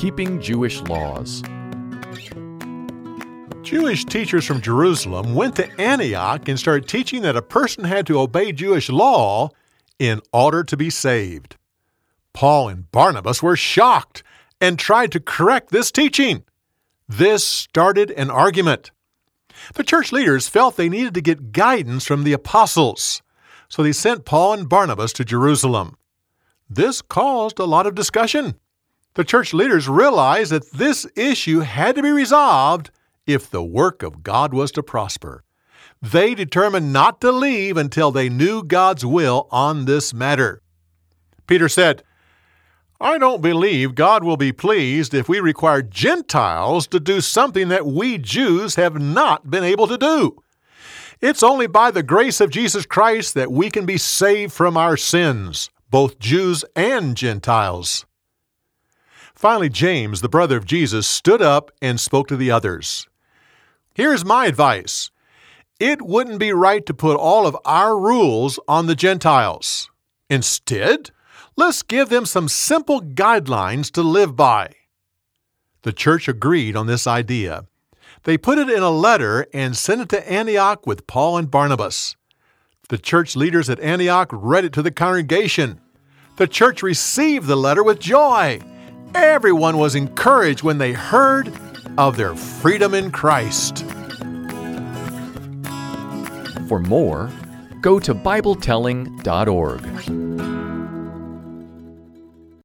Keeping Jewish Laws. Jewish teachers from Jerusalem went to Antioch and started teaching that a person had to obey Jewish law in order to be saved. Paul and Barnabas were shocked and tried to correct this teaching. This started an argument. The church leaders felt they needed to get guidance from the apostles, so they sent Paul and Barnabas to Jerusalem. This caused a lot of discussion. The church leaders realized that this issue had to be resolved if the work of God was to prosper. They determined not to leave until they knew God's will on this matter. Peter said, I don't believe God will be pleased if we require Gentiles to do something that we Jews have not been able to do. It's only by the grace of Jesus Christ that we can be saved from our sins, both Jews and Gentiles. Finally, James, the brother of Jesus, stood up and spoke to the others. Here's my advice it wouldn't be right to put all of our rules on the Gentiles. Instead, let's give them some simple guidelines to live by. The church agreed on this idea. They put it in a letter and sent it to Antioch with Paul and Barnabas. The church leaders at Antioch read it to the congregation. The church received the letter with joy. Everyone was encouraged when they heard of their freedom in Christ. For more, go to BibleTelling.org.